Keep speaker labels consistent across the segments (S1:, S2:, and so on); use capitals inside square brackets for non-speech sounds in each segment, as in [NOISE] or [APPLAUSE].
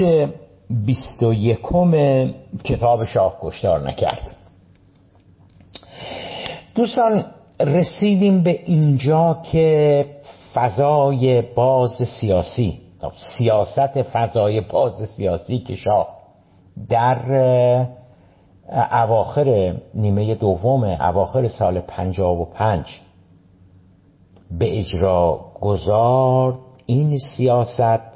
S1: بخش بیست و یکم کتاب شاه کشتار نکرد. دوستان رسیدیم به اینجا که فضای باز سیاسی سیاست فضای باز سیاسی که شاه در اواخر نیمه دوم اواخر سال پنجاب و پنج به اجرا گذار این سیاست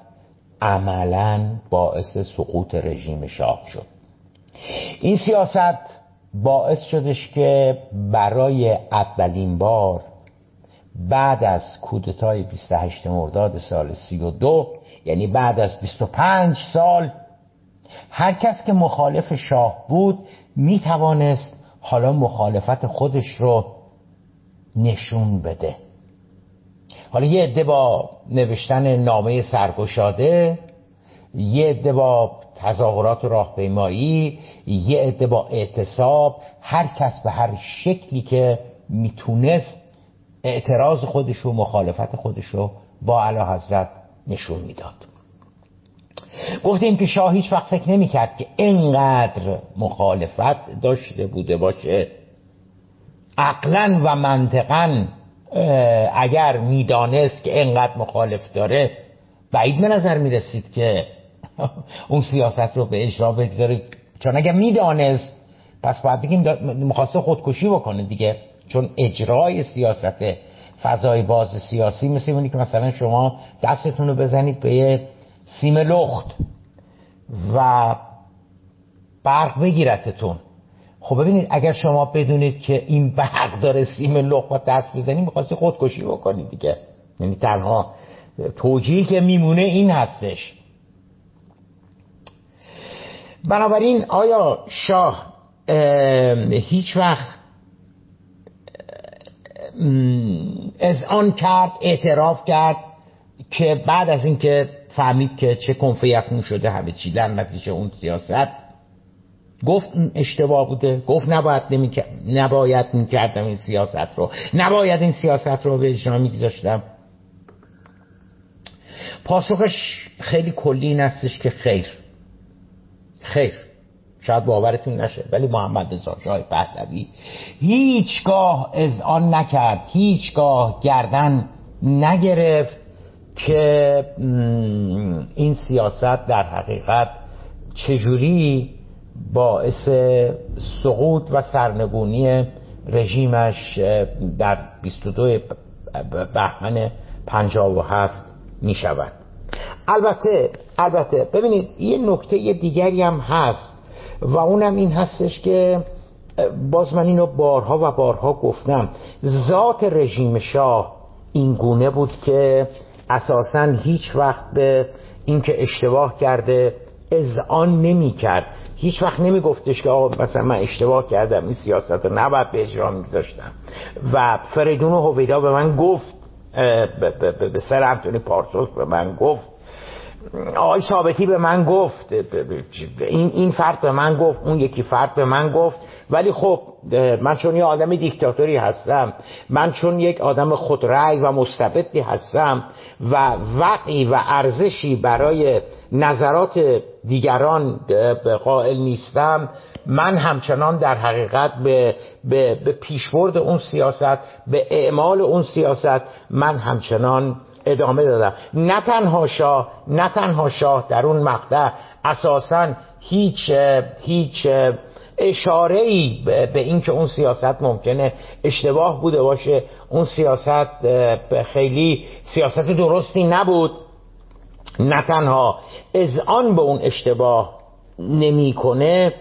S1: عملا باعث سقوط رژیم شاه شد. این سیاست باعث شدش که برای اولین بار بعد از کودتای 28 مرداد سال 32 یعنی بعد از 25 سال هر کس که مخالف شاه بود می توانست حالا مخالفت خودش رو نشون بده. حالا یه عده با نوشتن نامه سرگشاده یه عده با تظاهرات راهپیمایی یه عده با اعتصاب هر کس به هر شکلی که می‌تونست اعتراض خودش و مخالفت خودش رو با علا حضرت نشون می‌داد. گفتیم که شاه هیچ وقت فکر نمی‌کرد که اینقدر مخالفت داشته بوده باشه. عقلا و منطقا اگر می‌دانست که اینقدر مخالف داره بعید به نظر می‌رسید که [LAUGHS] اون سیاست رو به اجرا بگذاره. چون اگر می‌دانست پس باید بگیم مخواسته خودکشی بکنه دیگه. چون اجرای سیاست فضای باز سیاسی مثل اونی که مثلا شما دستتون رو بزنید به یه سیم لخت و برق بگیرتتون. خب ببینید اگر شما بدونید که این برق داره سیم با دست بزنید می‌خواستی خودکشی بکنید دیگه. یعنی تنها توجیهی که میمونه این هستش. بنابراین آیا شاه هیچ وقت از آن کرد اعتراف کرد که بعد از اینکه فهمید که چه یکون شده همه چی نتیجه اون سیاست گفت اشتباه بوده. گفت نباید نمی... نباید این کردم این سیاست رو. نباید این سیاست رو به اجرا میگذاشتم. پاسخش خیلی کلی این استش که خیر. خیر. شاید باورتون نشه ولی محمد رضا شاه پهلوی هیچگاه از آن نکرد. هیچگاه گردن نگرفت که این سیاست در حقیقت چجوری باعث سقوط و سرنگونی رژیمش در 22 بهمن 57 می شود البته البته ببینید یه نکته دیگری هم هست و اونم این هستش که باز من اینو بارها و بارها گفتم. ذات رژیم شاه این گونه بود که اساسا هیچ وقت به اینکه اشتباه کرده آن نمی کرد هیچ وقت نمی گفتش که آقا مثلا من اشتباه کردم این سیاست رو نباید به اجرا میگذاشتم و فریدون و هویدا به من گفت به سر انتونی پارسوس به من گفت. آقای ثابتی به من گفت این این فرد به من گفت اون یکی فرد به من گفت. ولی خب من چون یه آدم دیکتاتوری هستم من چون یک آدم خودرأی و مستبدی هستم و وقعی و ارزشی برای نظرات دیگران قائل نیستم من همچنان در حقیقت به, به, به پیشبرد اون سیاست به اعمال اون سیاست من همچنان ادامه دادم. نه تنها شاه نه تنها شاه در اون مقطع اساسا هیچ هیچ اشاره ای به اینکه اون سیاست ممکنه اشتباه بوده باشه اون سیاست خیلی سیاست درستی نبود. نه تنها از آن به اون اشتباه نمی‌کنه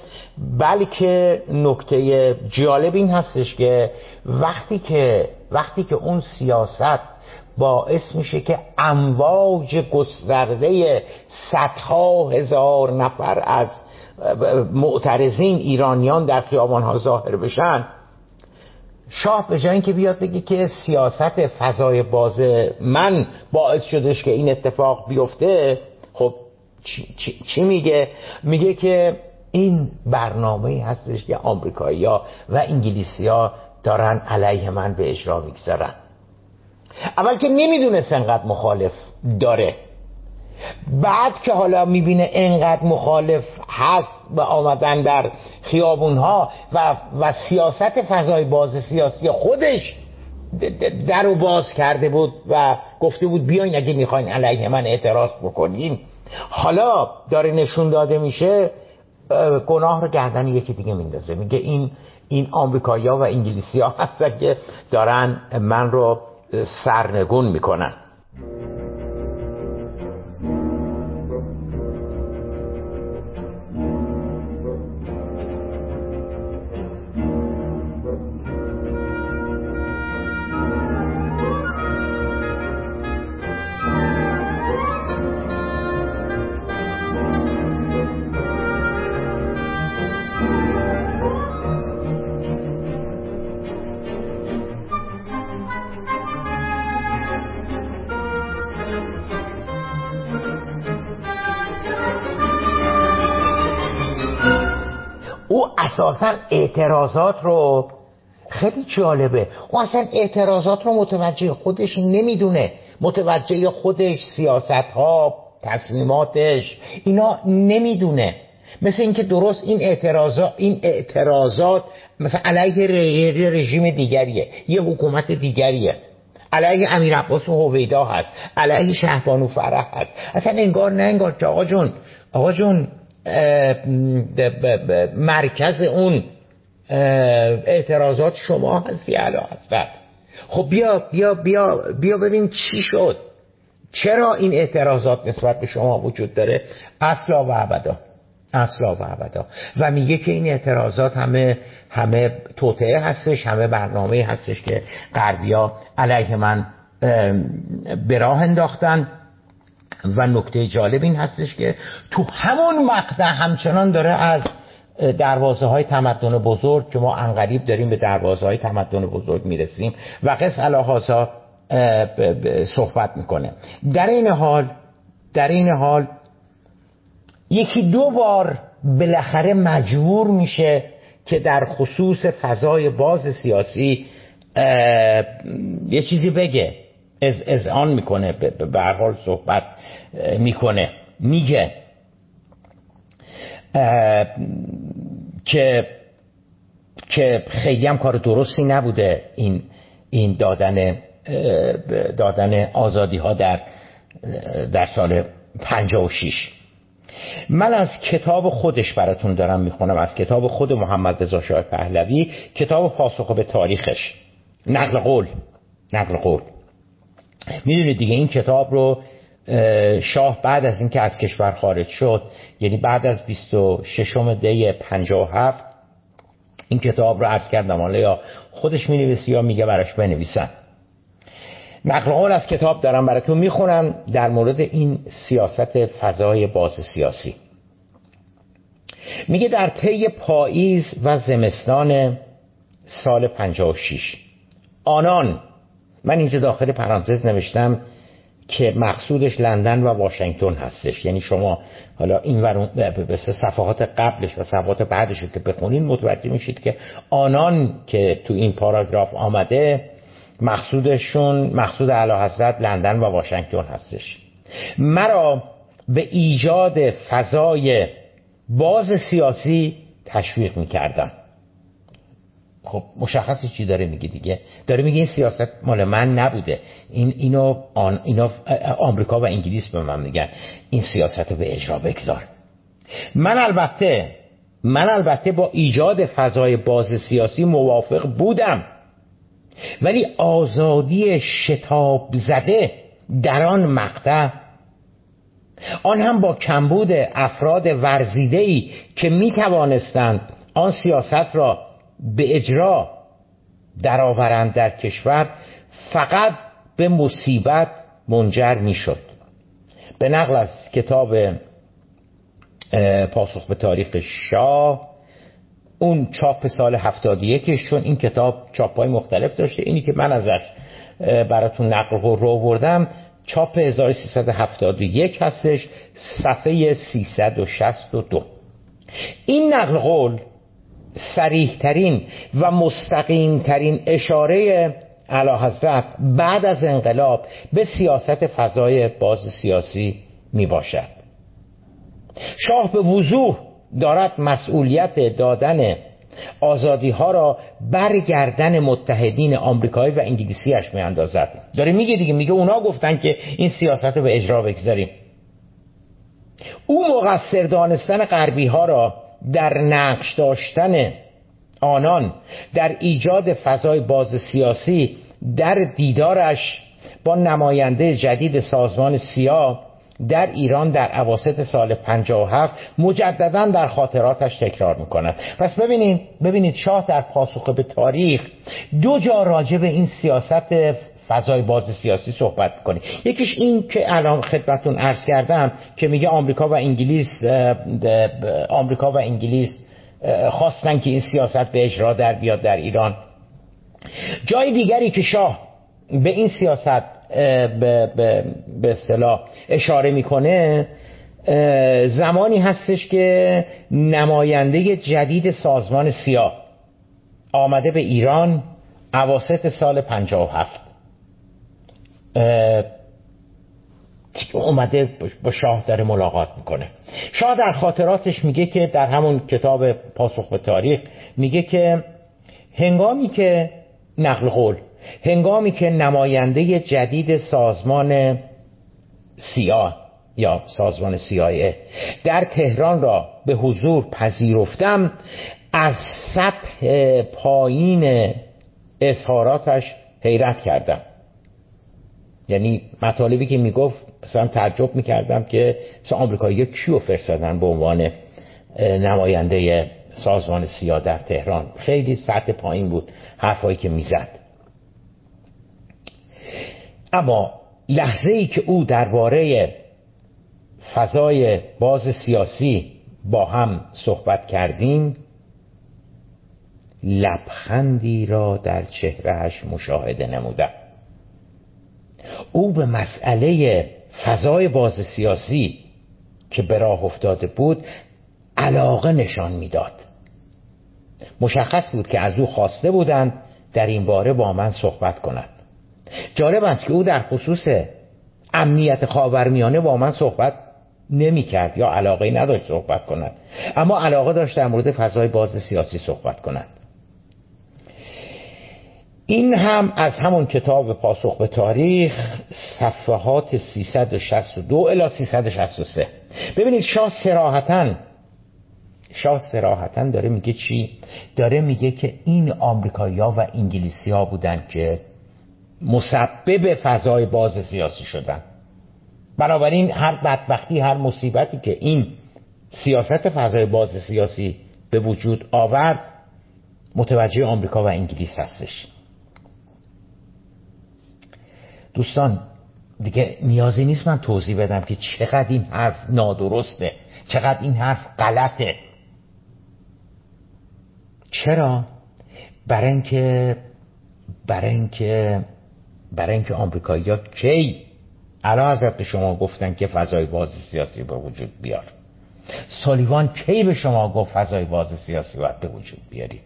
S1: بلکه نکته جالب این هستش که وقتی که وقتی که اون سیاست باعث میشه که امواج گسترده صدها هزار نفر از معترضین ایرانیان در خیابان ها ظاهر بشن شاه به جای اینکه بیاد بگه که سیاست فضای باز من باعث شدش که این اتفاق بیفته خب چی, چی, چی میگه؟ میگه که این برنامه هستش که آمریکایی ها و انگلیسی ها دارن علیه من به اجرا می‌گذارن. اول که نمی‌دونست انقدر مخالف داره. بعد که حالا می‌بینه انقدر مخالف هست به آمدن در خیابون ها و, و سیاست فضای باز سیاسی خودش در رو باز کرده بود و گفته بود بیاین اگه می‌خواین علیه من اعتراض بکنین. حالا داره نشون داده میشه گناه رو گردن یکی دیگه میندازه. میگه این این آمریکایی‌ها و انگلیسی ها هستن که دارن من رو سرنگون می‌کنن. اعتراضات رو خیلی جالبه. او اصلا اعتراضات رو متوجه خودش نمی‌دونه. متوجه خودش سیاست ها تصمیماتش اینا نمی‌دونه. مثل اینکه درست این اعتراضات این اعتراضات مثلا علیه رژیم دیگریه. یه حکومت دیگریه. علیه امیر عباس و هویدا هست. علیه شهبانو فرح هست. اصلا انگار نه انگار که آقا جون آقا جون مرکز اون اعتراضات شما هستی علا حضرت خب بیا بیا بیا بیا ببین چی شد. چرا این اعتراضات نسبت به شما وجود داره؟ اصلا و ابدا. اصلا و ابدا. و میگه که این اعتراضات همه همه توطعه هستش همه برنامه هستش که غربیا علیه من به راه انداختن. و نکته جالب این هستش که تو همون مقطع همچنان داره از دروازه های تمدن بزرگ که ما انقریب داریم به دروازه های تمدن بزرگ می‌رسیم و قص الهازا صحبت می‌کنه. در این حال در این حال یکی دو بار بالاخره مجبور میشه که در خصوص فضای باز سیاسی یه چیزی بگه از, از آن می‌کنه به حال صحبت می‌کنه میگه. که که خیلی هم کار درستی نبوده این این دادن دادن آزادی ها در در سال 56 من از کتاب خودش براتون دارم می‌خونم. از کتاب خود محمد رضا شاه پهلوی کتاب پاسخ به تاریخش. نقل قول. نقل قول. می‌دونید دیگه این کتاب رو شاه بعد از اینکه از کشور خارج شد یعنی بعد از 26 دی 57 این کتاب رو عرض کردم. حالا یا خودش می یا میگه براش بنویسن. نقل قول از کتاب دارم براتون می‌خونم در مورد این سیاست فضای باز سیاسی. میگه در طی پاییز و زمستان سال 56 آنان من اینجا داخل پرانتز نوشتم که مقصودش لندن و واشنگتن هستش. یعنی شما حالا این ورون به صفحات قبلش و صفحات بعدش که بخونین متوجه میشید که آنان که تو این پاراگراف آمده مقصودشون مقصود اعلی حضرت لندن و واشنگتن هستش. مرا به ایجاد فضای باز سیاسی تشویق می‌کردن خب مشخصی چی داره میگه دیگه. داره میگه این سیاست مال من نبوده. این اینو آن اینا آمریکا و انگلیس به من میگن. این سیاست رو به اجرا بگذار. من البته من البته با ایجاد فضای باز سیاسی موافق بودم. ولی آزادی شتاب زده در آن مقطع آن هم با کمبود افراد ورزیدهی که می توانستند آن سیاست را به اجرا درآورند در کشور فقط به مصیبت منجر می‌شد. به نقل از کتاب پاسخ به تاریخ شاه اون چاپ سال 71 چون این کتاب چاپ های مختلف داشته اینی که من ازش براتون نقل رو بردم چاپ 1371 هستش صفحه 362 این نقل قول سریح ترین و مستقیم ترین اشاره علا حضرت بعد از انقلاب به سیاست فضای باز سیاسی می باشد شاه به وضوح دارد مسئولیت دادن آزادی ها را برگردن متحدین آمریکایی و انگلیسیش می اندازد داره میگه دیگه میگه اونا گفتن که این سیاست رو به اجرا بگذاریم. او مقصر دانستن غربی ها را در نقش داشتن آنان در ایجاد فضای باز سیاسی در دیدارش با نماینده جدید سازمان سیا در ایران در عواسط سال 57 مجددا در خاطراتش تکرار می‌کند. پس ببینید ببینید شاه در پاسخ به تاریخ دو جا راجع به این سیاست فضای باز سیاسی صحبت می‌کنه یکیش این که الان خدمتون عرض کردم که میگه آمریکا و انگلیس آمریکا و انگلیس خواستن که این سیاست به اجرا در بیاد در ایران. جای دیگری که شاه به این سیاست به اصطلاح اشاره می‌کنه زمانی هستش که نماینده جدید سازمان سیاه آمده به ایران عواست سال 57 اومده با شاه داره ملاقات می‌کنه. شاه در خاطراتش میگه که در همون کتاب پاسخ به تاریخ میگه که هنگامی که نقل قول هنگامی که نماینده جدید سازمان سیاه یا سازمان سیاه در تهران را به حضور پذیرفتم از سطح پایین اظهاراتش حیرت کردم. یعنی مطالبی که می‌گفت مثلا تعجب می‌کردم که مثلا آمریکایی کیو فرستادن به عنوان نماینده سازمان سیاه در تهران. خیلی سطح پایین بود حرفایی که می‌زد. اما لحظه ای که او درباره فضای باز سیاسی با هم صحبت کردیم لبخندی را در چهرهش مشاهده نمودم او به مسئله فضای باز سیاسی که به راه افتاده بود علاقه نشان می‌داد. مشخص بود که از او خواسته بودند در این باره با من صحبت کند جالب است که او در خصوص امنیت خاورمیانه با من صحبت نمی کرد یا علاقه نداشت صحبت کند. اما علاقه داشت در مورد فضای باز سیاسی صحبت کند. این هم از همون کتاب پاسخ به تاریخ صفحات 362 الی 363 ببینید شاه سراحتا شاه سراحتا داره میگه چی؟ داره میگه که این آمریکایی‌ها و انگلیسی ها بودن که مسبب فضای باز سیاسی شدن. بنابراین هر بدبختی هر مصیبتی که این سیاست فضای باز سیاسی به وجود آورد متوجه آمریکا و انگلیس هستش. دوستان دیگه نیازی نیست من توضیح بدم که چقدر این حرف نادرسته چقدر این حرف غلطه. چرا؟ برای اینکه برای اینکه برای اینکه آمریکایی‌ها کی؟ الان حضرت به شما گفتن که فضای باز سیاسی به وجود بیار. سالیوان کی به شما گفت فضای باز سیاسی باید به وجود بیاری؟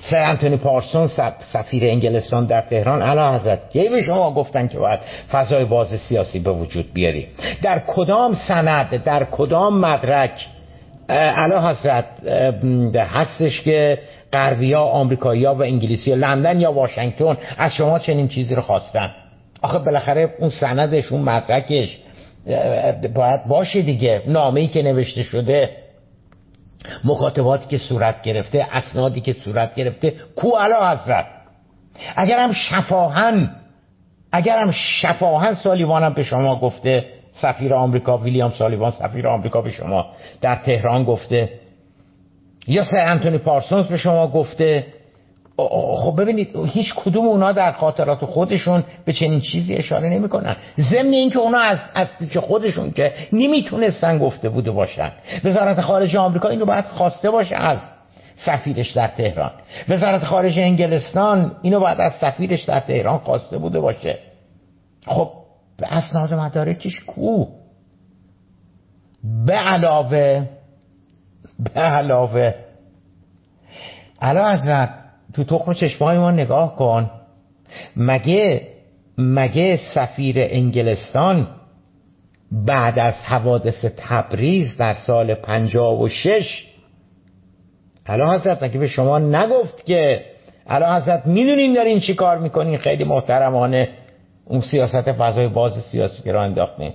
S1: سر انتونی پارسون سفیر انگلستان در تهران. علا حضرت کی به شما گفتن که باید فضای باز سیاسی به وجود بیاری؟ در کدام سند در کدام مدرک؟ علا حضرت هستش که غربیا آمریکایی‌ها و انگلیسی لندن یا واشنگتن از شما چنین چیزی رو خواستن؟ آخه بالاخره اون سندش اون مدرکش باید باشه دیگه. نامه‌ای که نوشته شده. مکاتباتی که صورت گرفته اسنادی که صورت گرفته کو علا حضرت؟ اگرم شفاهن اگرم شفاهن سالیوانم به شما گفته سفیر آمریکا ویلیام سالیوان سفیر آمریکا به شما در تهران گفته یا سر انتونی پارسونز به شما گفته خب ببینید هیچ کدوم اونا در خاطرات خودشون به چنین چیزی اشاره نمی‌کنن. ضمن اینکه اونا از از پیش خودشون که نمی‌تونستن گفته بوده باشن. وزارت خارجه آمریکا اینو باید خواسته باشه از سفیرش در تهران. وزارت خارجه انگلستان اینو باید از سفیرش در تهران خواسته بوده باشه. خب به اسناد مدارکش کو؟ به علاوه به علاوه. علا حضرت تو تخم چشمای ما نگاه کن. مگه مگه سفیر انگلستان بعد از حوادث تبریز در سال پنجاب و شش علا حضرت اگه به شما نگفت که علا حضرت می‌دونین دارین چی کار می‌کنین؟ خیلی محترمانه. اون سیاست فضای باز سیاسی که را انداختین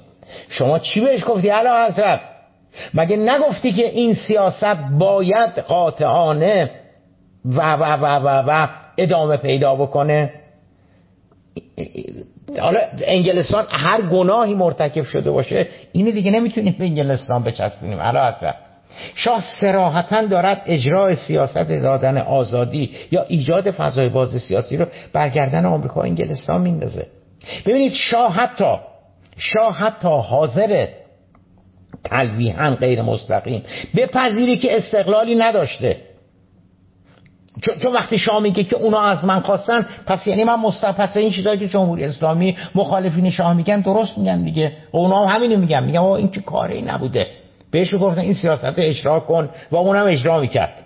S1: شما چی بهش گفتی؟ علا حضرت؟ مگه نگفتی که این سیاست باید قاطعانه و و و و و ادامه پیدا بکنه. حالا انگلستان هر گناهی مرتکب شده باشه اینو دیگه نمی‌تونیم به انگلستان بچسبونیم. علا حضرت شاه سراحتا دارد اجرای سیاست دادن آزادی یا ایجاد فضای باز سیاسی رو برگردن آمریکا انگلستان میندازه. ببینید شاه حتی شاه حتی حاضر تلویحا غیر مستقیم. بپذیری که استقلالی نداشته. چون, وقتی شاه میگه که اونا از من خواستن پس یعنی من مستقیم این چیزایی که جمهوری اسلامی مخالفین شاه میگن درست میگن دیگه. و اونا هم همینو میگن. میگن این که کاری نبوده. بهش گفتن این سیاست اجرا کن. و اونم اجرا می‌کرد.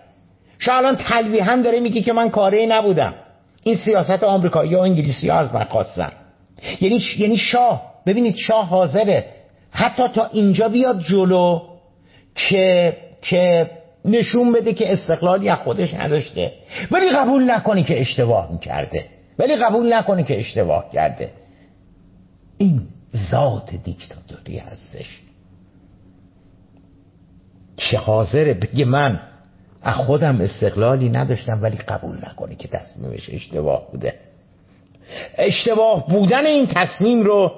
S1: شاه الان تلویحا داره میگه که من کاری نبودم. این سیاست آمریکایی یا انگلیسی ها از من خواستن. یعنی یعنی شاه ببینید شاه حاضره. حتی تا اینجا بیاد جلو که که نشون بده که استقلالی از خودش نداشته. ولی قبول نکنی که اشتباه می‌کرده. ولی قبول نکنی که اشتباه کرده. این ذات دیکتاتوری هستش. که حاضره بگه من از خودم استقلالی نداشتم ولی قبول نکنی که تصمیمش اشتباه بوده. اشتباه بودن این تصمیم رو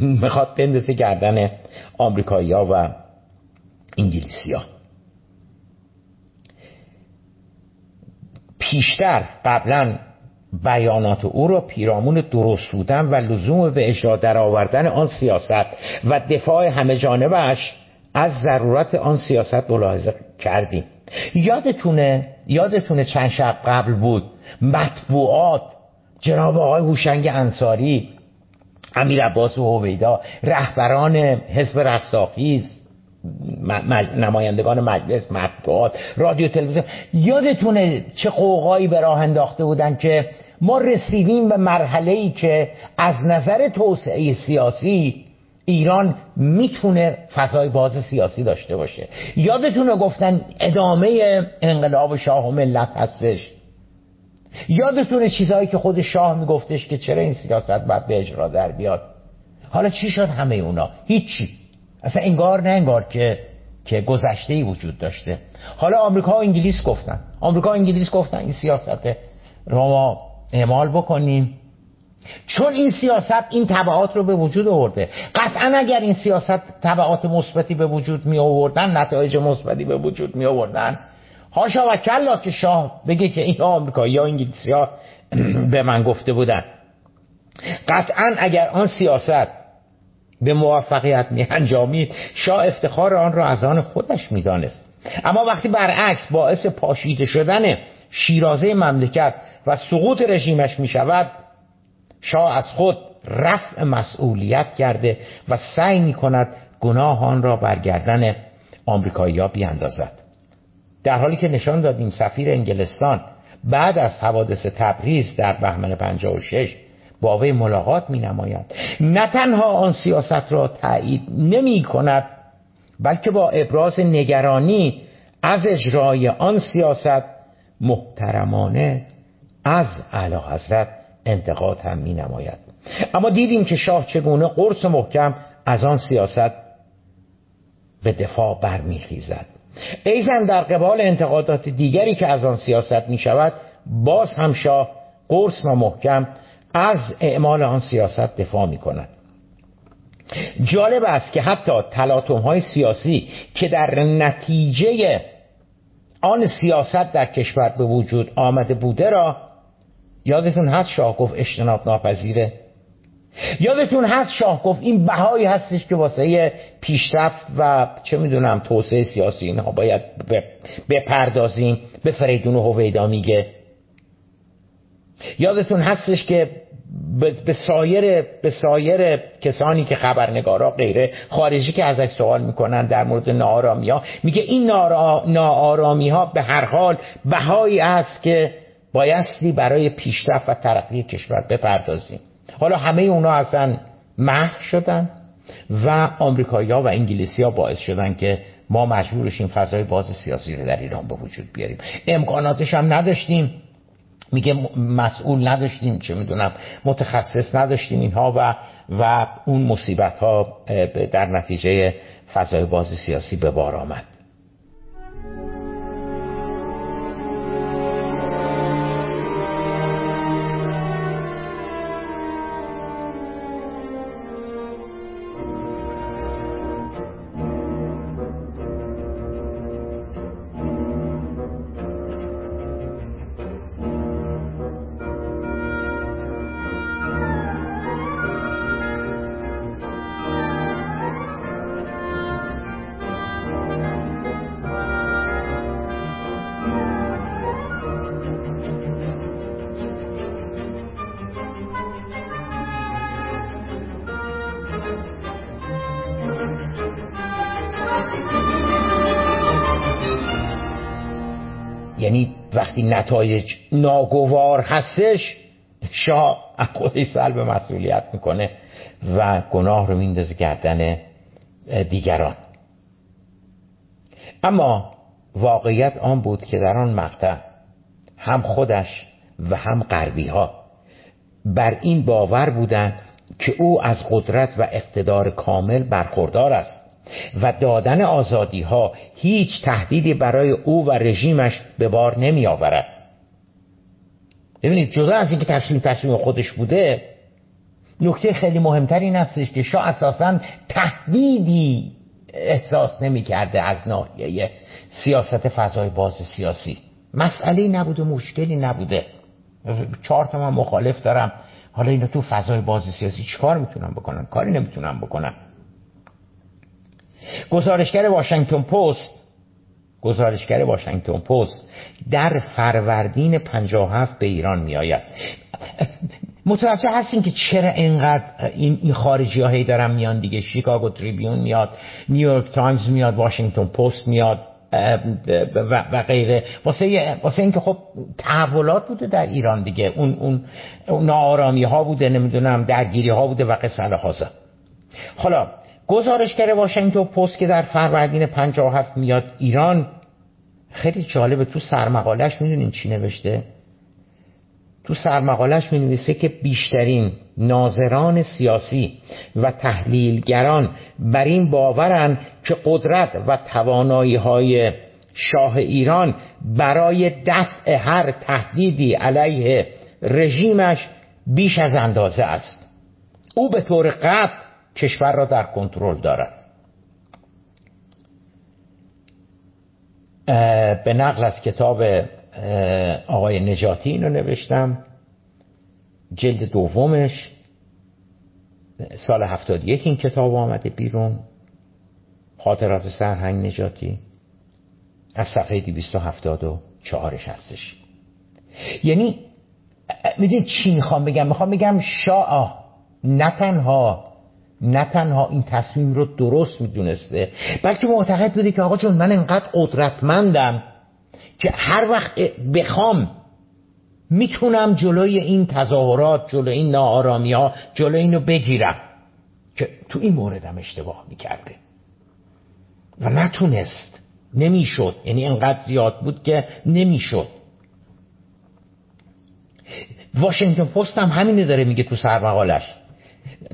S1: می‌خواد بندازه گردن آمریکایی ها و انگلیسی ها پیشتر قبلا بیانات او را پیرامون درست بودن و لزوم به اجرا در آوردن آن سیاست و دفاع همه جانبش از ضرورت آن سیاست ملاحظه کردیم. یادتونه یادتونه چند شب قبل بود مطبوعات جناب آقای هوشنگ انصاری امیر عباس و هویدا رهبران حزب رستاخیز نمایندگان مجلس مطبوعات رادیو تلویزیون. یادتونه چه قوقایی به راه انداخته بودن که ما رسیدیم به مرحله ای که از نظر توسعه سیاسی ایران می‌تونه فضای باز سیاسی داشته باشه. یادتونه گفتن ادامه انقلاب شاه و ملت هستش. یادتونه چیزهایی که خود شاه میگفتش که چرا این سیاست باید به اجرا در بیاد؟ حالا چی شد همه اونا؟ هیچی. اصلا انگار نه انگار که که گذشته ای وجود داشته. حالا آمریکا و انگلیس گفتن. آمریکا و انگلیس گفتن این سیاست رو ما اعمال بکنیم. چون این سیاست این طبعات رو به وجود آورده. قطعا اگر این سیاست طبعات مثبتی به وجود می آوردن نتایج مثبتی به وجود می آوردن هاشا و کلا که شاه بگه که این آمریکا یا انگلیسی ها [CLEARS THROAT] به من گفته بودن. قطعا اگر آن سیاست به موفقیت می انجامید شاه افتخار آن را از آن خودش می دانست. اما وقتی برعکس باعث پاشیده شدن شیرازه مملکت و سقوط رژیمش می شود شاه از خود رفع مسئولیت کرده و سعی می کند گناه آن را برگردن آمریکایی ها بیاندازد در حالی که نشان دادیم سفیر انگلستان بعد از حوادث تبریز در بهمن 56 با ملاقات می نماید. نه تنها آن سیاست را تایید نمی کند بلکه با ابراز نگرانی از اجرای آن سیاست محترمانه از اعلی حضرت انتقاد هم می نماید. اما دیدیم که شاه چگونه قرص محکم از آن سیاست به دفاع برمیخیزد. ایزن در قبال انتقادات دیگری که از آن سیاست می شود باز هم شاه قرص و محکم از اعمال آن سیاست دفاع می کند جالب است که حتی تلاتوم های سیاسی که در نتیجه آن سیاست در کشور به وجود آمده بوده را یادتون هست شاه گفت اجتناب ناپذیره؟ یادتون هست شاه گفت این بهایی هستش که واسه پیشرفت و چه می‌دونم توسعه سیاسی اینها باید بپردازیم به فریدون و هویدا میگه؟ یادتون هستش که به سایر به سایر کسانی که خبرنگارا غیره خارجی که ازش سوال می‌کنن در مورد ناآرامی ها میگه این ناآرامی ها به هر حال بهایی است که بایستی برای پیشرفت و ترقی کشور بپردازیم. حالا همه اونا اصلا محو شدن و آمریکایی‌ها و انگلیسی‌ها باعث شدن که ما مجبورشیم فضای باز سیاسی رو در ایران به وجود بیاریم. امکاناتش هم نداشتیم. میگه مسئول نداشتیم چه می‌دونم متخصص نداشتیم اینها و و اون مصیبت ها در نتیجه فضای باز سیاسی به بار آمد. نتایج ناگوار هستش شاه خودش سلب مسئولیت می‌کنه و گناه رو میندازه گردن دیگران. اما واقعیت آن بود که در آن مقطع هم خودش و هم غربی ها بر این باور بودند که او از قدرت و اقتدار کامل برخوردار است و دادن آزادی ها هیچ تهدیدی برای او و رژیمش به بار نمی آورد ببینید جدا از اینکه تصمیم تصمیم خودش بوده نکته خیلی مهمتر این هستش که شاه اساسا تهدیدی احساس نمی کرده از ناحیه سیاست فضای باز سیاسی. مسئله نبوده مشکلی نبوده. چهار تا من مخالف دارم. حالا اینا تو فضای باز سیاسی چیکار می‌تونم بکنم کاری نمی‌تونم بکنم گزارشگر واشنگتن پست گزارشگر واشنگتن پست در فروردین 57 به ایران می آید متوجه هستین که چرا اینقدر این, این خارجی ها هی دارن میان دیگه؟ شیکاگو تریبیون میاد نیویورک تایمز میاد واشنگتن پست میاد و غیره. واسه واسه اینکه خب تحولات بوده در ایران دیگه. اون اون ها بوده نمی‌دونم درگیری ها بوده و قصه هازا حالا گزارشگر واشنگتن پست که در فروردین 57 میاد ایران خیلی جالبه. تو سرمقالش می‌دونین چی نوشته؟ تو سرمقالش می نویسه که بیشترین ناظران سیاسی و تحلیلگران بر این باورن که قدرت و توانایی های شاه ایران برای دفع هر تهدیدی علیه رژیمش بیش از اندازه است. او به طور قطع کشور را در کنترل دارد. به نقل از کتاب آقای نجاتی اینو نوشتم. جلد دومش سال هفتاد یک این کتاب آمده بیرون. خاطرات سرهنگ نجاتی. از صفحه دیویست و هفتاد و چهارش هستش. یعنی می‌دونی چی می‌خوام بگم؟ می‌خوام بگم شاه نه تنها نه تنها این تصمیم رو درست می‌دونسته بلکه معتقد بوده که آقا جون من انقدر قدرتمندم که هر وقت بخوام می‌تونم جلوی این تظاهرات جلوی این ناآرامی ها جلوی اینو بگیرم که تو این موردم اشتباه می‌کرده. و نتونست. نمی‌شد. یعنی انقدر زیاد بود که نمی‌شد. واشنگتن پست هم همینه داره میگه تو سرمقالش.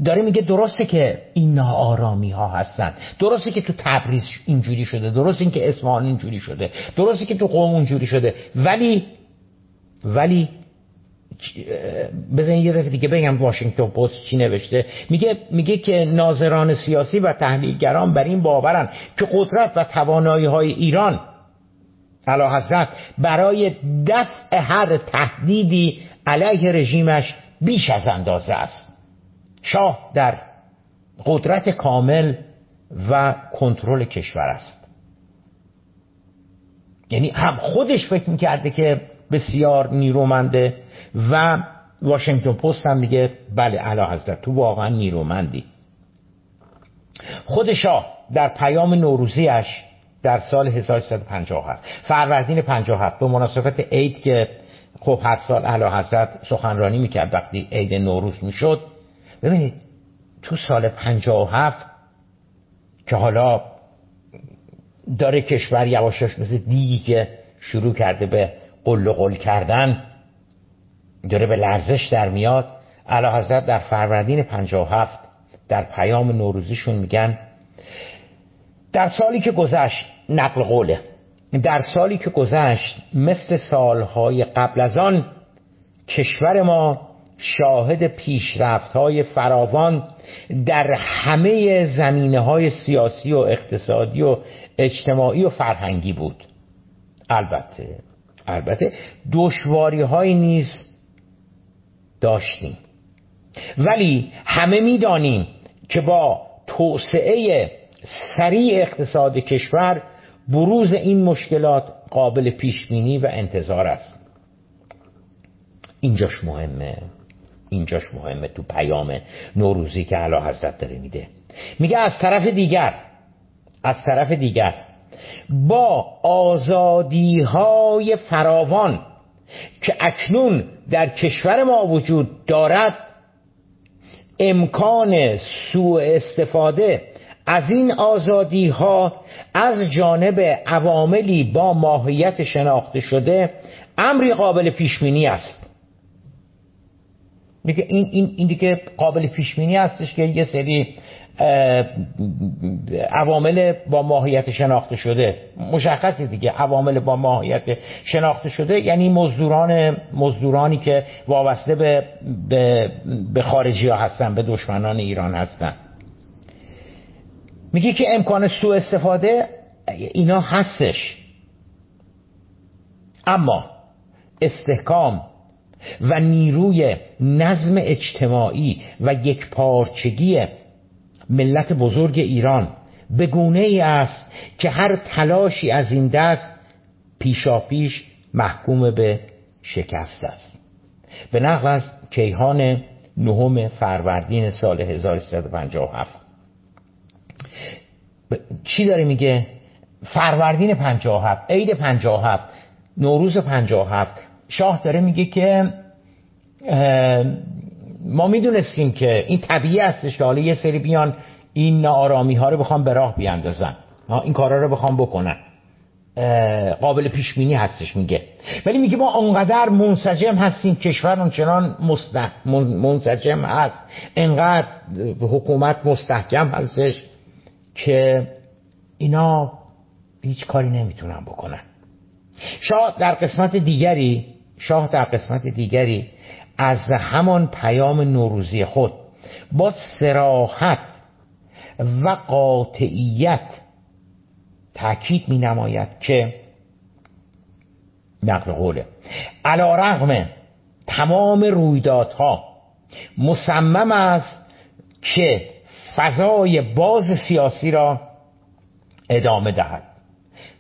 S1: داره میگه درسته که این ناآرامی ها هستن. درسته که تو تبریز اینجوری شده. درسته که اصفهان اینجوری شده. درسته که تو قوم اینجوری شده. ولی ولی بزنید یه دفعه دیگه بگم واشنگتن پست چی نوشته. میگه میگه که ناظران سیاسی و تحلیلگران بر این باورن که قدرت و توانایی های ایران علا حضرت برای دفع هر تهدیدی علیه رژیمش بیش از اندازه است. شاه در قدرت کامل و کنترل کشور است. یعنی هم خودش فکر می‌کرده که بسیار نیرومنده و واشنگتن پست هم میگه بله علا حضرت تو واقعا نیرومندی. خود شاه در پیام نوروزیش در سال 1357 فروردین 57 به مناسبت عید که خب هر سال علا حضرت سخنرانی می‌کرد وقتی عید نوروز می‌شد ببینید تو سال 57 که حالا داره کشور یواشاش مثل دیگی که شروع کرده به قل و قل کردن داره به لرزش در میاد. علا حضرت در فروردین 57 در پیام نوروزیشون میگن در سالی که گذشت نقل قوله. در سالی که گذشت مثل سالهای قبل از آن کشور ما شاهد پیشرفت های فراوان در همه زمینه های سیاسی و اقتصادی و اجتماعی و فرهنگی بود. البته البته دشواری های نیز داشتیم. ولی همه می‌دانیم که با توسعه سریع اقتصاد کشور بروز این مشکلات قابل پیشبینی و انتظار است. اینجاش مهمه. اینجاش مهمه تو پیام نوروزی که علا حضرت داره میده. میگه از طرف دیگر از طرف دیگر با آزادی های فراوان که اکنون در کشور ما وجود دارد امکان سوء استفاده از این آزادی ها از جانب عواملی با ماهیت شناخته شده امری قابل پیشبینی است. میگه این این این دیگه قابل پیشبینی هستش که یه سری عوامل با ماهیت شناخته شده. مشخصی دیگه عوامل با ماهیت شناخته شده. یعنی مزدوران مزدورانی که وابسته به به, به خارجی ها هستن به دشمنان ایران هستن. میگه که امکان سوء استفاده اینا هستش. اما استحکام و نیروی نظم اجتماعی و یک پارچگی ملت بزرگ ایران به گونه ای است که هر تلاشی از این دست پیشاپیش محکوم به شکست است. به نقل از کیهان نهم فروردین سال 1357 چی داره میگه؟ فروردین 57 عید 57 نوروز 57 شاه داره میگه که ما می‌دونستیم که این طبیعی هستش که حالا یه سری بیان این نارامی ها رو بخوام به راه بیاندازن. این کارا رو بخوام بکنن. قابل پیش بینی هستش میگه. ولی میگه ما انقدر منسجم هستیم کشور اونچنان منسجم هست. انقدر حکومت مستحکم هستش که اینا هیچ کاری نمی‌تونن بکنن. شاه در قسمت دیگری شاه در قسمت دیگری از همان پیام نوروزی خود با سراحت و قاطعیت تاکید می نماید که نقل قوله. علا رغم تمام رویدادها مصمم است که فضای باز سیاسی را ادامه دهد.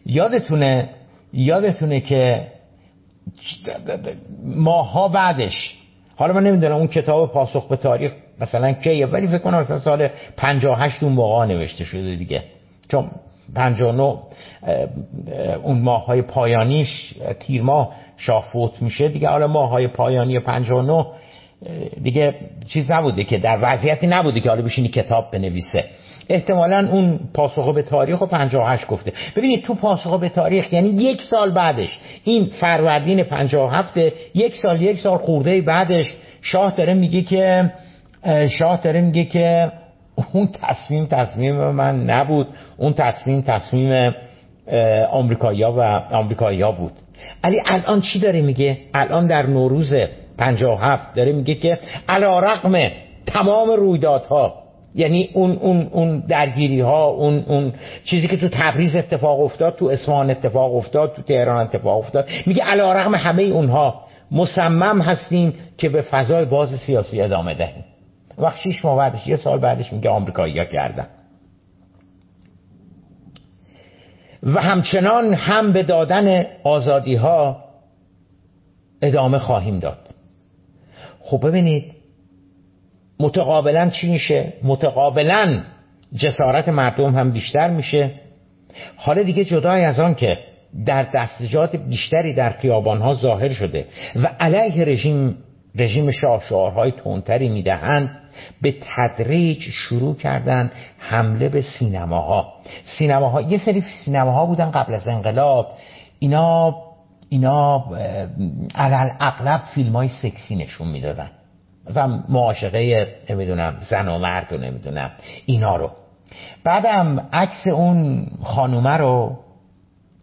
S1: یادتونه یادتونه که ماها بعدش. حالا من نمی‌دونم اون کتاب پاسخ به تاریخ مثلا کیه ولی فکر کنم مثلا سال 58 اون موقع نوشته شده دیگه. چون 59 اون ماه های پایانیش تیر ماه شاه فوت میشه دیگه. حالا ماه های پایانی 59 دیگه چیز نبوده که در وضعیتی نبوده که حالا بشینی کتاب بنویسه. احتمالا اون پاسخ به تاریخ و 58 گفته. ببینید تو پاسخ به تاریخ یعنی یک سال بعدش این فروردین 57 یک سال یک سال خورده بعدش شاه داره میگه که شاه داره میگه که اون تصمیم تصمیم من نبود. اون تصمیم تصمیم آمریکایی‌ها و آمریکایی‌ها بود. علی الان چی داره میگه؟ الان در نوروز 57 داره میگه که علا رقم تمام رویدادها یعنی اون اون اون درگیری ها اون اون چیزی که تو تبریز اتفاق افتاد تو اصفهان اتفاق افتاد تو تهران اتفاق افتاد. میگه علا رقم همه اونها مصمم هستیم که به فضای باز سیاسی ادامه دهیم. وقت شیش ماه بعدش یه سال بعدش میگه آمریکایی ها کردن و همچنان هم به دادن آزادی ها ادامه خواهیم داد. خب ببینید متقابلا چی میشه؟ متقابلا جسارت مردم هم بیشتر میشه. حالا دیگه جدای از آن که در دستجات بیشتری در خیابان ها ظاهر شده و علیه رژیم رژیم شاه شعارهای تندتری می‌دهند به تدریج شروع کردن حمله به سینماها. سینماها یه سری سینماها بودن قبل از انقلاب. اینا اینا اغلب فیلم های سکسی نشون می‌دادن. مثلا معاشقه نمی‌دونم زن و مرد و نمی‌دونم اینا رو. بعدم عکس اون خانومه رو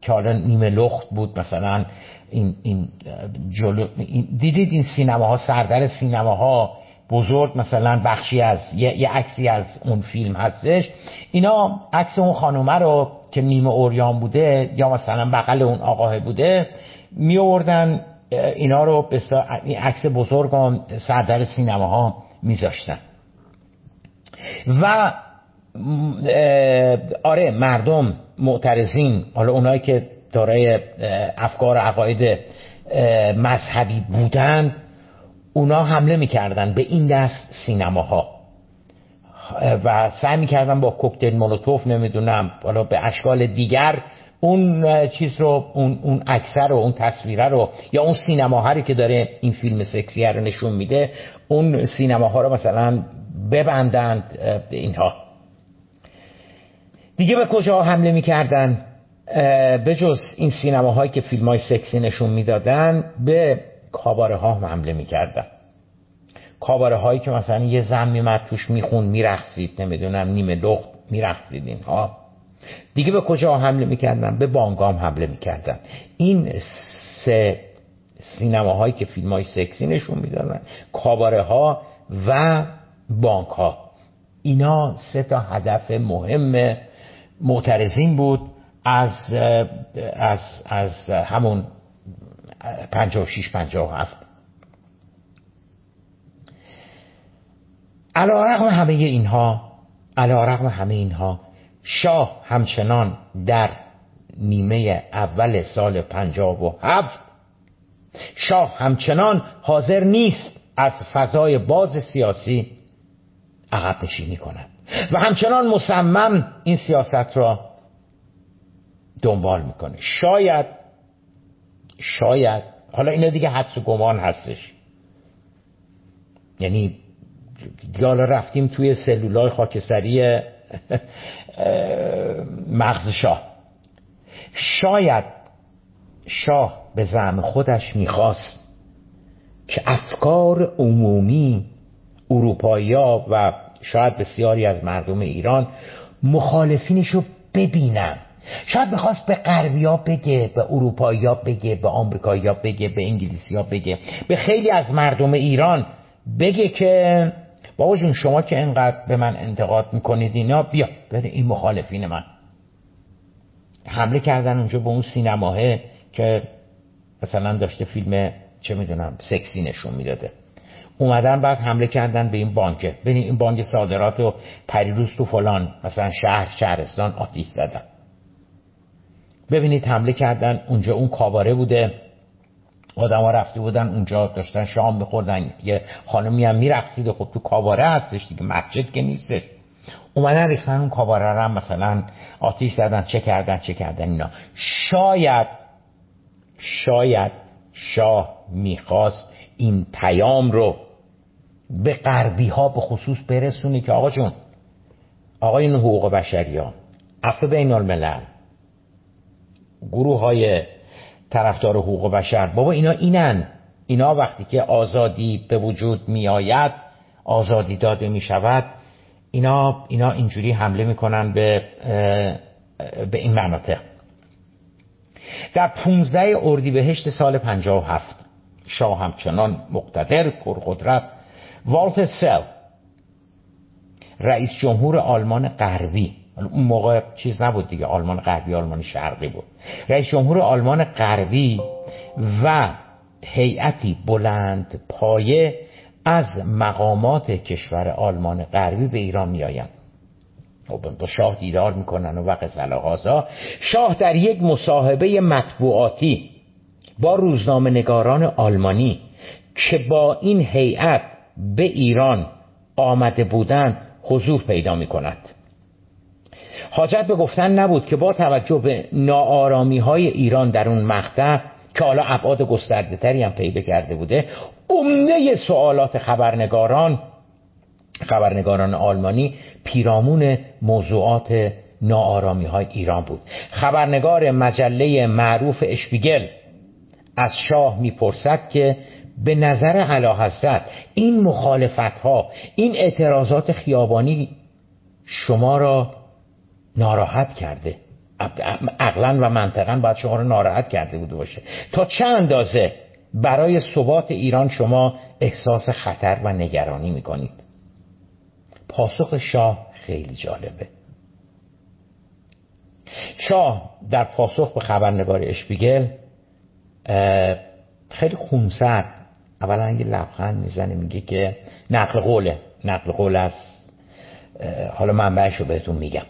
S1: که حالا نیمه لخت بود مثلا این, این جلو دیدید این سینماها سردر سینماها بزرگ مثلا بخشی از یه, عکسی از اون فیلم هستش. اینا عکس اون خانومه رو که نیمه اوریان بوده یا مثلا بغل اون آقاه بوده می آوردن اینا رو این عکس بزرگ هم سردر سینماها میذاشتن. و آره مردم معترضین حالا اونایی که دارای افکار عقاید مذهبی بودند اونا حمله می‌کردن به این دست سینماها. و سعی می‌کردن با کوکتل مولوتوف نمی‌دونم حالا به اشکال دیگر اون چیز رو اون اون اکثر رو اون تصویره رو یا اون سینماهایی که داره این فیلم سکسی رو نشون میده اون سینماها رو مثلا ببندند اینها. دیگه به کجا حمله می‌کردن؟ به جز این سینماهایی که فیلم های سکسی نشون می‌دادن به کاباره ها حمله می‌کردن. کاباره هایی که مثلا یه زن میمد توش میخون میرخصید نمی‌دونم نیمه لخت میرخصید اینها. دیگه به کجا حمله می‌کردن؟ به بانگام حمله می‌کردن. این سه سینماهایی که فیلم های سکسی نشون می‌دادن کاباره ها و بانک ها اینا سه تا هدف مهم معترضین بود از از از همون 56 57 علا رقم همه اینها علا رقم همه اینها شاه همچنان در نیمه اول سال پنجاب و هفت شاه همچنان حاضر نیست از فضای باز سیاسی عقب نشینی کند و همچنان مصمم این سیاست را دنبال می‌کنه. شاید شاید حالا اینا دیگه حدس و گمان هستش. یعنی حالا رفتیم توی سلولای خاکستری مغز شاه. شاید شاه به زعم خودش می‌خواست که افکار عمومی اروپایی و شاید بسیاری از مردم ایران مخالفینش رو ببینن. شاید بخواست به غربی ها بگه به اروپایی بگه به آمریکایی بگه به انگلیسی بگه به خیلی از مردم ایران بگه که بابا جون شما که انقدر به من انتقاد می‌کنید اینا بیا بره این مخالفین من. حمله کردن اونجا به اون سینماه که مثلا داشته فیلم چه می‌دونم سکسی نشون می‌داده. اومدن بعد حمله کردن به این بانک. ببین این بانک صادرات و پریروز تو فلان مثلا شهر شهرستان آتیش زدن. ببینید حمله کردن اونجا اون کاباره بوده. ها رفته بودن اونجا داشتن شام میخوردن یه خانمی هم میرقصیده خب تو کاباره هستش دیگه مسجد که نیستش. اومدن ریختن اون کاباره رو مثلا آتیش زدن چه کردن چه کردن اینا. شاید شاید شاه می‌خواست این پیام رو به غربی ها به خصوص برسونی که آقا جون این حقوق بشری ها عفو بین الملل گروه های طرفدار حقوق بشر بابا اینا اینن. اینا وقتی که آزادی به وجود می آید آزادی داده می شود اینا, اینا اینجوری حمله می‌کنن به, به این مناطق. در 15 اردیبهشت سال 57 شاه همچنان مقتدر پرقدرت والتر سل رئیس جمهور آلمان غربی اون موقع چیز نبود دیگه آلمان غربی آلمان شرقی بود. رئیس جمهور آلمان غربی و هیئتی بلند پایه از مقامات کشور آلمان غربی به ایران میآیند. خب، با شاه دیدار می‌کنن و وقت ها شاه در یک مصاحبه مطبوعاتی با روزنامه نگاران آلمانی که با این هیئت به ایران آمده بودند حضور پیدا می کند حاجت به گفتن نبود که با توجه به ناآرامی های ایران در اون مقطع که حالا ابعاد گسترده تری هم پیدا کرده بوده عمده سوالات خبرنگاران خبرنگاران آلمانی پیرامون موضوعات ناآرامی های ایران بود. خبرنگار مجله معروف اشپیگل از شاه می‌پرسد که به نظر علا حضرت این مخالفت ها این اعتراضات خیابانی شما را ناراحت کرده. عقلا و منطقا باید شما را ناراحت کرده بوده باشه. تا چه اندازه برای ثبات ایران شما احساس خطر و نگرانی می‌کنید؟ پاسخ شاه خیلی جالبه. شاه در پاسخ به خبرنگار اشپیگل خیلی خونسرد. اولا یه لبخند می‌زنه میگه که نقل قوله. نقل قول از حالا منبعش رو بهتون میگم.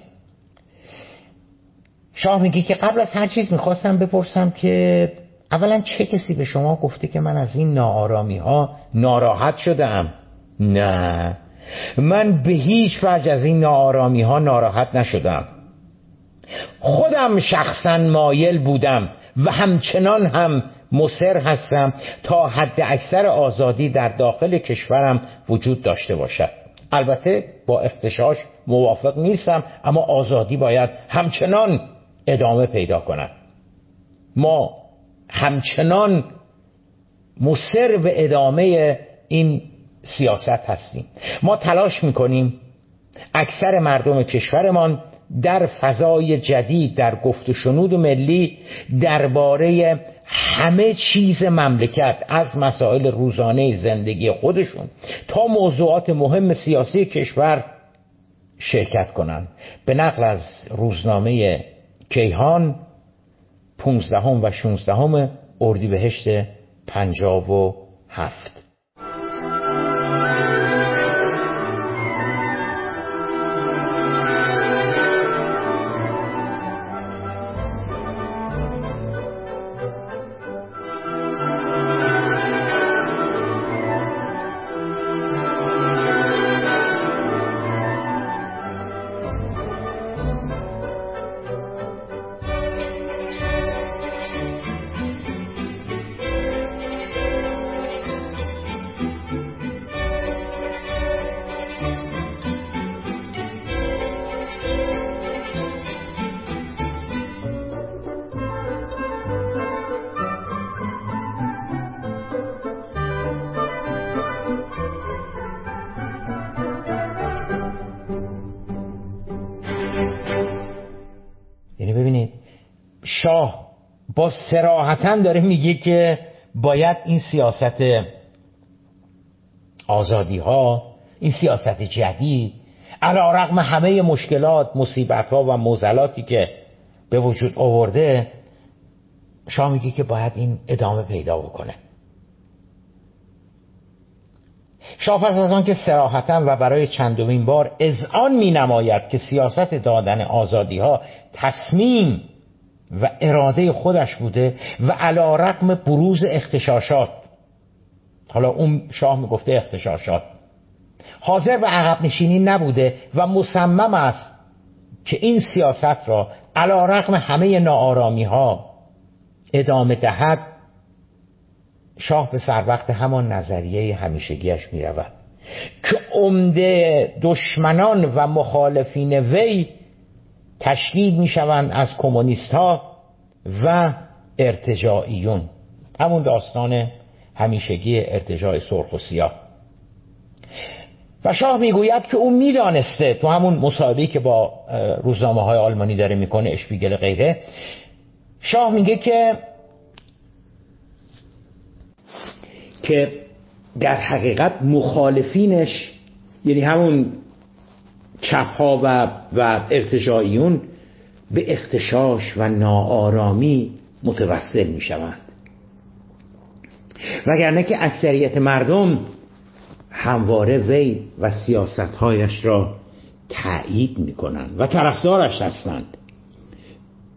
S1: شاه میگه که قبل از هر چیز می‌خواستم بپرسم که اولا چه کسی به شما گفته که من از این ناآرامی ها ناراحت شدم نه. من به هیچ وجه از این ناآرامی ها ناراحت نشدم خودم شخصا مایل بودم و همچنان هم مصر هستم تا حد اکثر آزادی در داخل کشورم وجود داشته باشد. البته با اختشاش موافق نیستم اما آزادی باید همچنان ادامه پیدا کند. ما همچنان مصر به ادامه این سیاست هستیم. ما تلاش می‌کنیم اکثر مردم کشورمان در فضای جدید در گفت و شنود ملی درباره همه چیز مملکت از مسائل روزانه زندگی خودشون تا موضوعات مهم سیاسی کشور شرکت کنند. به نقل از روزنامه کیهان 15 و 16 اردیبهشت 57 سراحتا داره میگه که باید این سیاست آزادی ها این سیاست جدید علا رقم همه مشکلات مصیبت ها و موزلاتی که به وجود آورده شاه میگه که باید این ادامه پیدا بکنه. شاه پس از آن که سراحتا و برای چندمین بار آن می نماید که سیاست دادن آزادی ها تصمیم و اراده خودش بوده و علا رقم بروز اختشاشات. حالا اون شاه می‌گفته اختشاشات. حاضر به عقب نشینی نبوده و مصمم است که این سیاست را علا رقم همه ناآرامی ها ادامه دهد. شاه به سر وقت همان نظریه همیشگیش می رود که عمده دشمنان و مخالفین وی تشکیل می شوند از کمونیست ها و ارتجاعیون. همون داستان همیشگی ارتجاع سرخ و سیاه. و شاه می‌گوید که او می‌دانسته تو همون مصاحبه‌ای که با روزنامه های آلمانی داره می‌کنه اشپیگل غیره شاه میگه که که در حقیقت مخالفینش یعنی همون چپ ها و, و ارتجاعیون به اختشاش و ناآرامی متوسل می شوند وگرنه که اکثریت مردم همواره وی و سیاستهایش را تایید می کنند و طرفدارش هستند.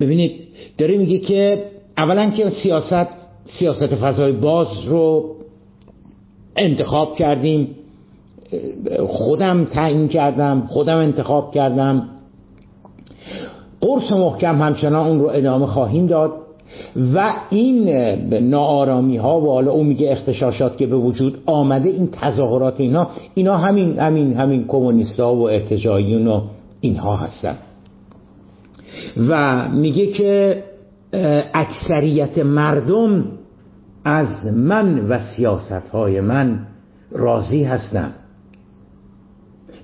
S1: ببینید داره میگه که اولا که سیاست سیاست فضای باز رو انتخاب کردیم خودم تعیین کردم خودم انتخاب کردم. قرص محکم همچنان اون رو ادامه خواهیم داد و این ناآرامی ها و حالا اون میگه اختشاشات که به وجود آمده این تظاهرات اینا اینا همین همین همین کمونیست و ارتجاعیون و اینها هستن. و میگه که اکثریت مردم از من و سیاست های من راضی هستن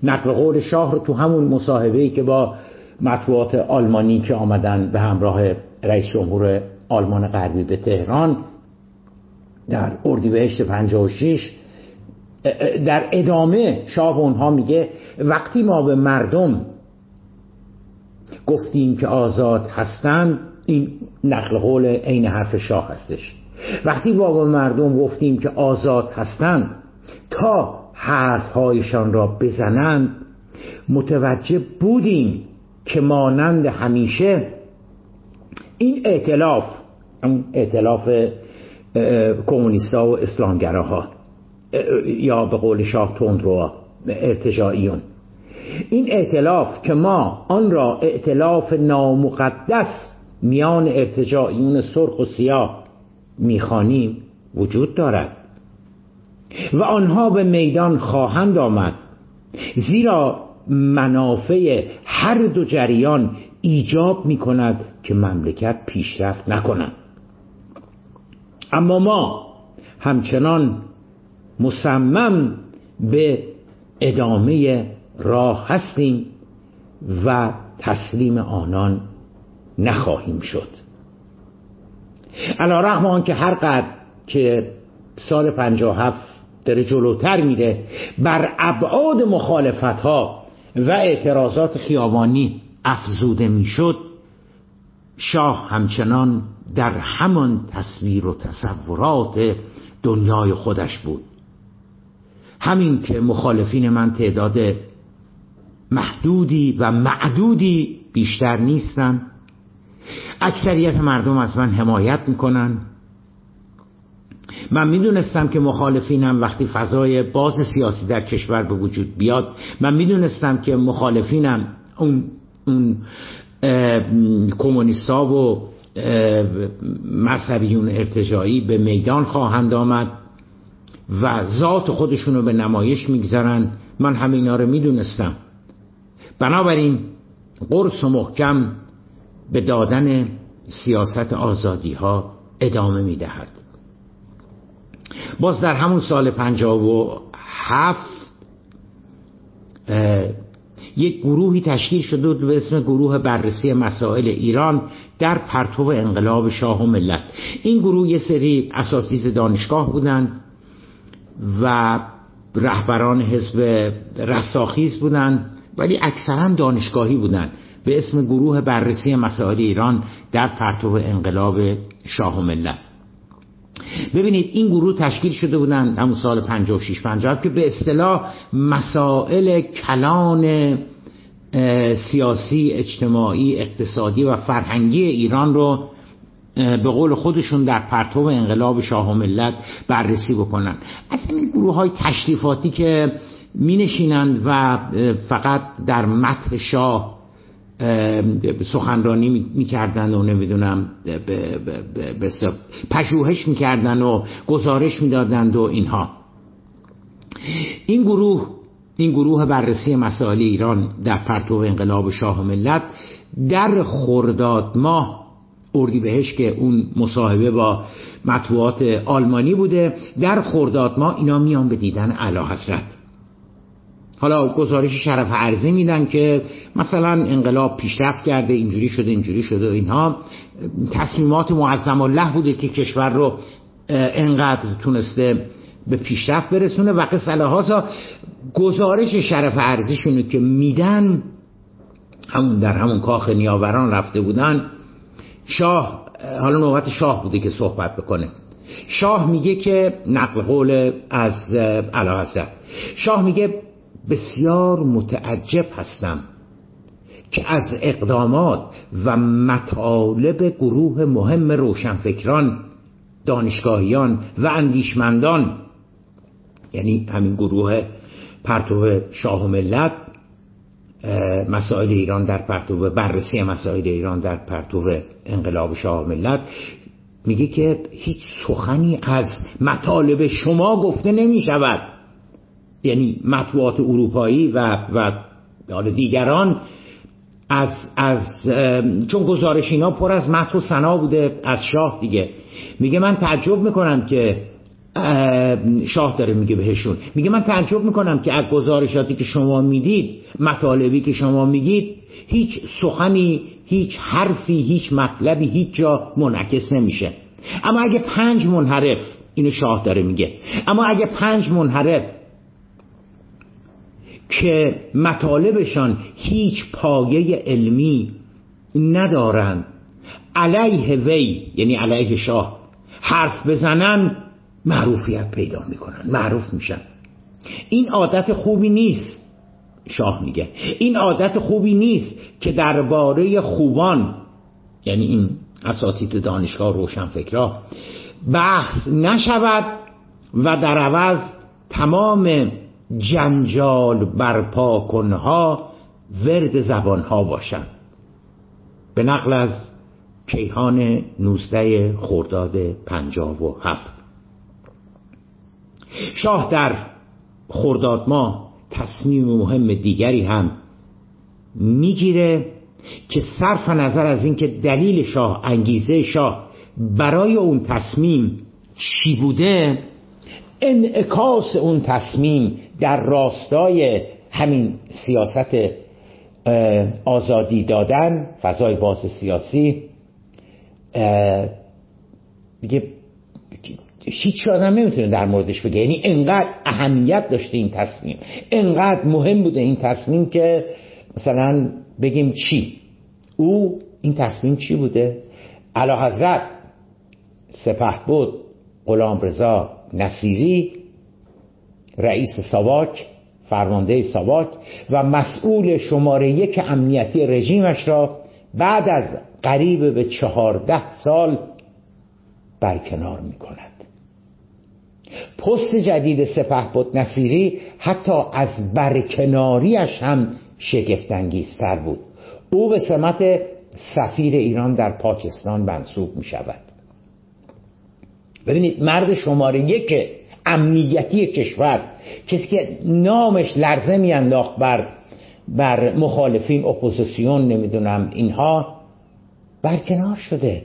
S1: نقل قول شاه رو تو همون مصاحبه که با مطبوعات آلمانی که آمدن به همراه رئیس جمهور آلمان غربی به تهران در اردیبهشت 56 در ادامه شاه اونها میگه وقتی ما به مردم گفتیم که آزاد هستند این نقل قول عین حرف شاه هستش. وقتی با به مردم گفتیم که آزاد هستند تا حرفهایشان را بزنند متوجه بودیم که مانند همیشه این اعتلاف اعتلاف کمونیستا و اسلامگراها یا به قول شاه تندرو ارتجاعیون. این اعتلاف که ما آن را اعتلاف نامقدس میان ارتجاعیون سرخ و سیاه می‌خوانیم وجود دارد. و آنها به میدان خواهند آمد. زیرا منافع هر دو جریان ایجاب می کند که مملکت پیشرفت نکند. اما ما همچنان مصمم به ادامه راه هستیم و تسلیم آنان نخواهیم شد. علا رحم آن که هر قدر که سال 57 داره جلوتر میره بر ابعاد مخالفت ها و اعتراضات خیابانی افزوده می‌شد شاه همچنان در همان تصویر و تصورات دنیای خودش بود. همین که مخالفین من تعداد محدودی و معدودی بیشتر نیستن اکثریت مردم از من حمایت می‌کنن. من می‌دونستم که مخالفینم وقتی فضای باز سیاسی در کشور به وجود بیاد من می‌دونستم که مخالفینم اون, اون کمونیستا و مذهبیون ارتجایی به میدان خواهند آمد و ذات خودشون رو به نمایش می‌گذارن. من همینا رو می‌دونستم. بنابراین قرص و محکم به دادن سیاست آزادی ها ادامه می‌دهد. باز در همون سال پنجاب و هفت یک گروهی تشکیل شده بود به اسم گروه بررسی مسائل ایران در پرتو انقلاب شاه و ملت. این گروه یه سری اساتید دانشگاه بودند و رهبران حزب رستاخیز بودند ولی اکثرا دانشگاهی بودند. به اسم گروه بررسی مسائل ایران در پرتو انقلاب شاه و ملت. ببینید این گروه تشکیل شده بودن همون سال 56 50 که به اصطلاح مسائل کلان سیاسی اجتماعی اقتصادی و فرهنگی ایران رو به قول خودشون در پرتو انقلاب شاه و ملت بررسی بکنن. از این گروه های تشریفاتی که می نشینند و فقط در متن شاه سخنرانی می‌کردن و نمی‌دونم پژوهش می‌کردن و گزارش می‌دادند و اینها. این گروه این گروه بررسی مسائل ایران در پرتو انقلاب شاه ملت در خرداد ماه بهش که اون مصاحبه با مطبوعات آلمانی بوده در خرداد ماه اینا میان به دیدن اعلی حضرت حالا گزارش شرف عرضی میدن که مثلا انقلاب پیشرفت کرده اینجوری شده اینجوری شده اینها. تصمیمات معظم الله بوده که کشور رو انقدر تونسته به پیشرفت برسونه. و قصه گزارش شرف ارزیشونو که میدن همون در همون کاخ نیاوران رفته بودن شاه حالا نوبت شاه بوده که صحبت بکنه. شاه میگه که نقل قول از علا شاه میگه بسیار متعجب هستم که از اقدامات و مطالب گروه مهم روشنفکران دانشگاهیان و مسائل ایران در پرتو بررسی مسائل ایران در پرتو انقلاب شاه ملت میگه که هیچ سخنی از مطالب شما گفته نمی شود یعنی مطبوعات اروپایی و و دیگران از, از چون گزارش اینا پر از متن و سنا بوده از شاه دیگه. میگه من تعجب می‌کنم که شاه داره میگه بهشون. میگه من تعجب می‌کنم که از گزارشاتی که شما می‌دید مطالبی که شما میگید هیچ سخنی هیچ حرفی هیچ مطلبی هیچ جا منعکس نمیشه. اما اگه پنج منحرف اینو شاه داره میگه. اما اگه پنج منحرف که مطالبشان هیچ پایه علمی ندارند. علیه وی یعنی علیه شاه حرف بزنن معروفیت پیدا می‌کنن معروف میشن. این عادت خوبی نیست شاه میگه. این عادت خوبی نیست که درباره خوبان یعنی این اساتید دانشگاه روشنفکرا بحث نشود و در عوض تمام جنجال برپا کنها ورد زبانها باشند. به نقل از کیهان نوزده خرداد پنجاب و هفت. شاه در خرداد ما تصمیم مهم دیگری هم می‌گیره که صرف نظر از اینکه دلیل شاه انگیزه شاه برای اون تصمیم چی بوده انعکاس اون تصمیم در راستای همین سیاست آزادی دادن فضای باز سیاسی دیگه هیچ آدم نمی‌تونه در موردش بگه. یعنی انقدر اهمیت داشته این تصمیم. انقدر مهم بوده این تصمیم که مثلا بگیم چی؟ او این تصمیم چی بوده؟ علا حضرت سپه بود غلام رضا. نصیری رئیس ساواک فرمانده ساواک و مسئول شماره یک امنیتی رژیمش را بعد از قریب به چهارده سال برکنار می کند پست جدید سپه بود نصیری حتی از برکناریش هم شگفتانگیزتر بود. او به سمت سفیر ایران در پاکستان منصوب می شود ببینید مرد شماره یک امنیتی کشور کسی که نامش لرزه میانداخت بر بر مخالفین اپوزیسیون نمی‌دونم اینها برکنار شده.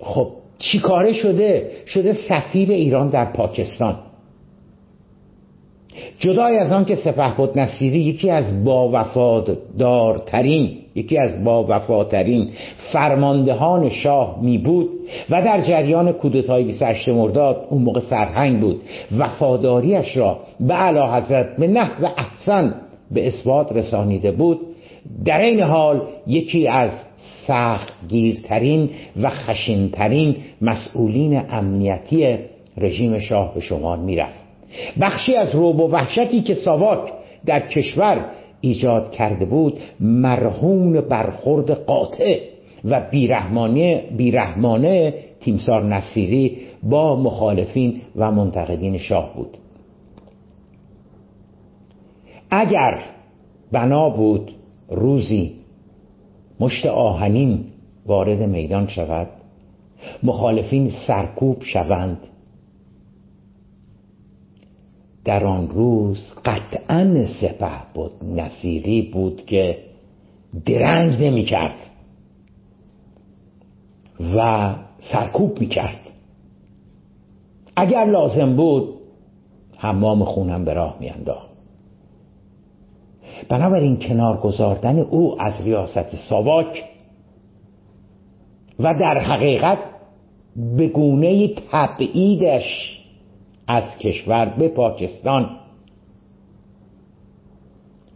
S1: خب چی کاره شده؟ شده سفیر ایران در پاکستان. جدای از آن که سپهبد نصیری یکی از باوفادارترین یکی از باوفاترین فرماندهان شاه می بود و در جریان کودتای 28 مرداد اون موقع سرهنگ بود. وفاداریش را به علا حضرت به نحو احسن به اثبات رسانیده بود. در این حال یکی از سخت گیرترین و خشنترین مسئولین امنیتی رژیم شاه به شمار می‌رفت. بخشی از روب و وحشتی که ساواک در کشور ایجاد کرده بود مرهون برخورد قاطع و بیرحمانه, بیرحمانه تیمسار نصیری با مخالفین و منتقدین شاه بود. اگر بنا بود روزی مشت آهنین وارد میدان شود مخالفین سرکوب شوند در آن روز قطعا سپه بود نصیری بود که درنگ نمی کرد و سرکوب می کرد اگر لازم بود حمام خونم به راه می انداخت بنابراین کنار گذاردن او از ریاست ساواک و در حقیقت به گونه تبعیدش از کشور به پاکستان.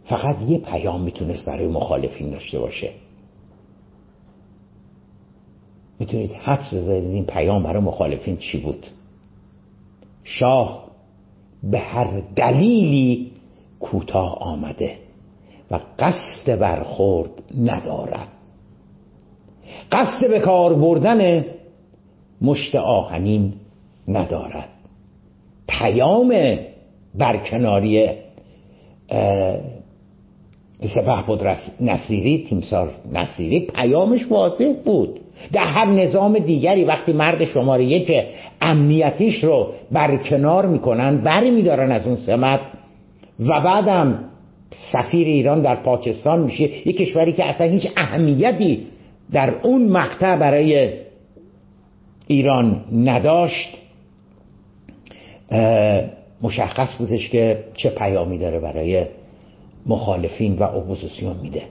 S1: فقط یه پیام می‌تونست برای مخالفین داشته باشه. می‌تونید حدس بزنید این پیام برای مخالفین چی بود؟ شاه به هر دلیلی کوتاه آمده و قصد برخورد ندارد. قصد به کار بردن مشت آهنین ندارد. پیام برکناری مثل بهبود نصیری تیمسار نصیری پیامش واضح بود. در هر نظام دیگری وقتی مرد شماره یک امنیتیش رو برکنار می‌کنن بری میدارن از اون سمت و بعدم سفیر ایران در پاکستان میشه. یک کشوری که اصلا هیچ اهمیتی در اون مقطع برای ایران نداشت. مشخص بودش که چه پیامی داره برای مخالفین و اپوزیسیون میده.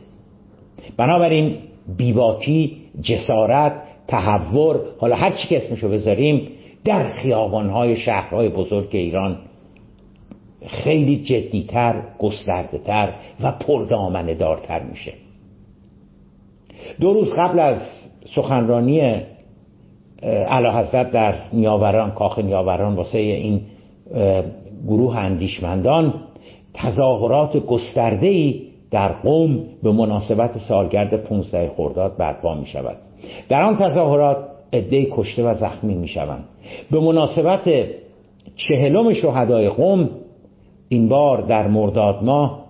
S1: بنابراین بیباکی جسارت تحور حالا هر چی که اسمشو بذاریم در خیابانهای شهرهای بزرگ ایران خیلی جدیتر گسترده و پردامنه دارتر میشه. دو روز قبل از سخنرانی علا حضرت در نیاوران کاخ نیاوران واسه این گروه اندیشمندان تظاهرات گسترده ای در قوم به مناسبت سالگرد 15 خرداد برپا می شود در آن تظاهرات عده کشته و زخمی می شوند به مناسبت چهلم شهدای قوم این بار در مرداد ماه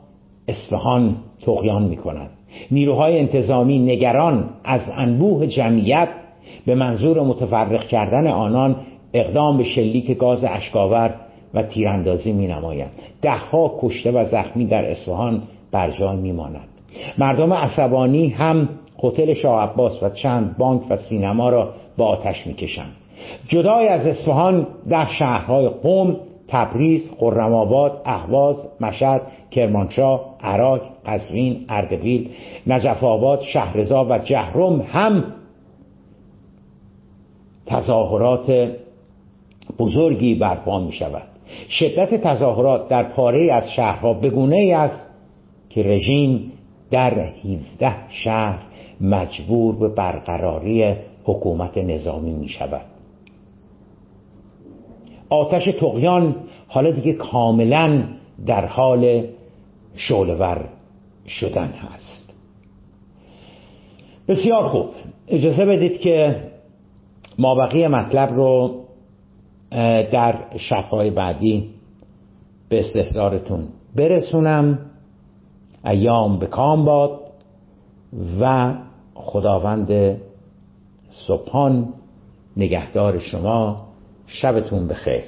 S1: اصفهان تقیان می کند نیروهای انتظامی نگران از انبوه جمعیت به منظور متفرق کردن آنان اقدام به شلیک گاز اشکاور و تیراندازی می نمایند دهها کشته و زخمی در اصفهان بر جای می ماند مردم عصبانی هم هتل شاه عباس و چند بانک و سینما را با آتش می‌کشند. جدای از اصفهان در شهرهای قوم تبریز خرم‌آباد اهواز مشهد کرمانشاه عراق قزوین اردبیل نجف آباد شهرزا و جهرم هم تظاهرات بزرگی برپا می شود شدت تظاهرات در پاره از شهرها بگونه ای است که رژیم در 17 شهر مجبور به برقراری حکومت نظامی می شود آتش تقیان حالا دیگه کاملا در حال شعلور شدن هست. بسیار خوب. اجازه بدید که مابقی مطلب رو در شبهای بعدی به استحضارتون برسونم. ایام به کام باد و خداوند سبحان نگهدار شما. شبتون بخیر.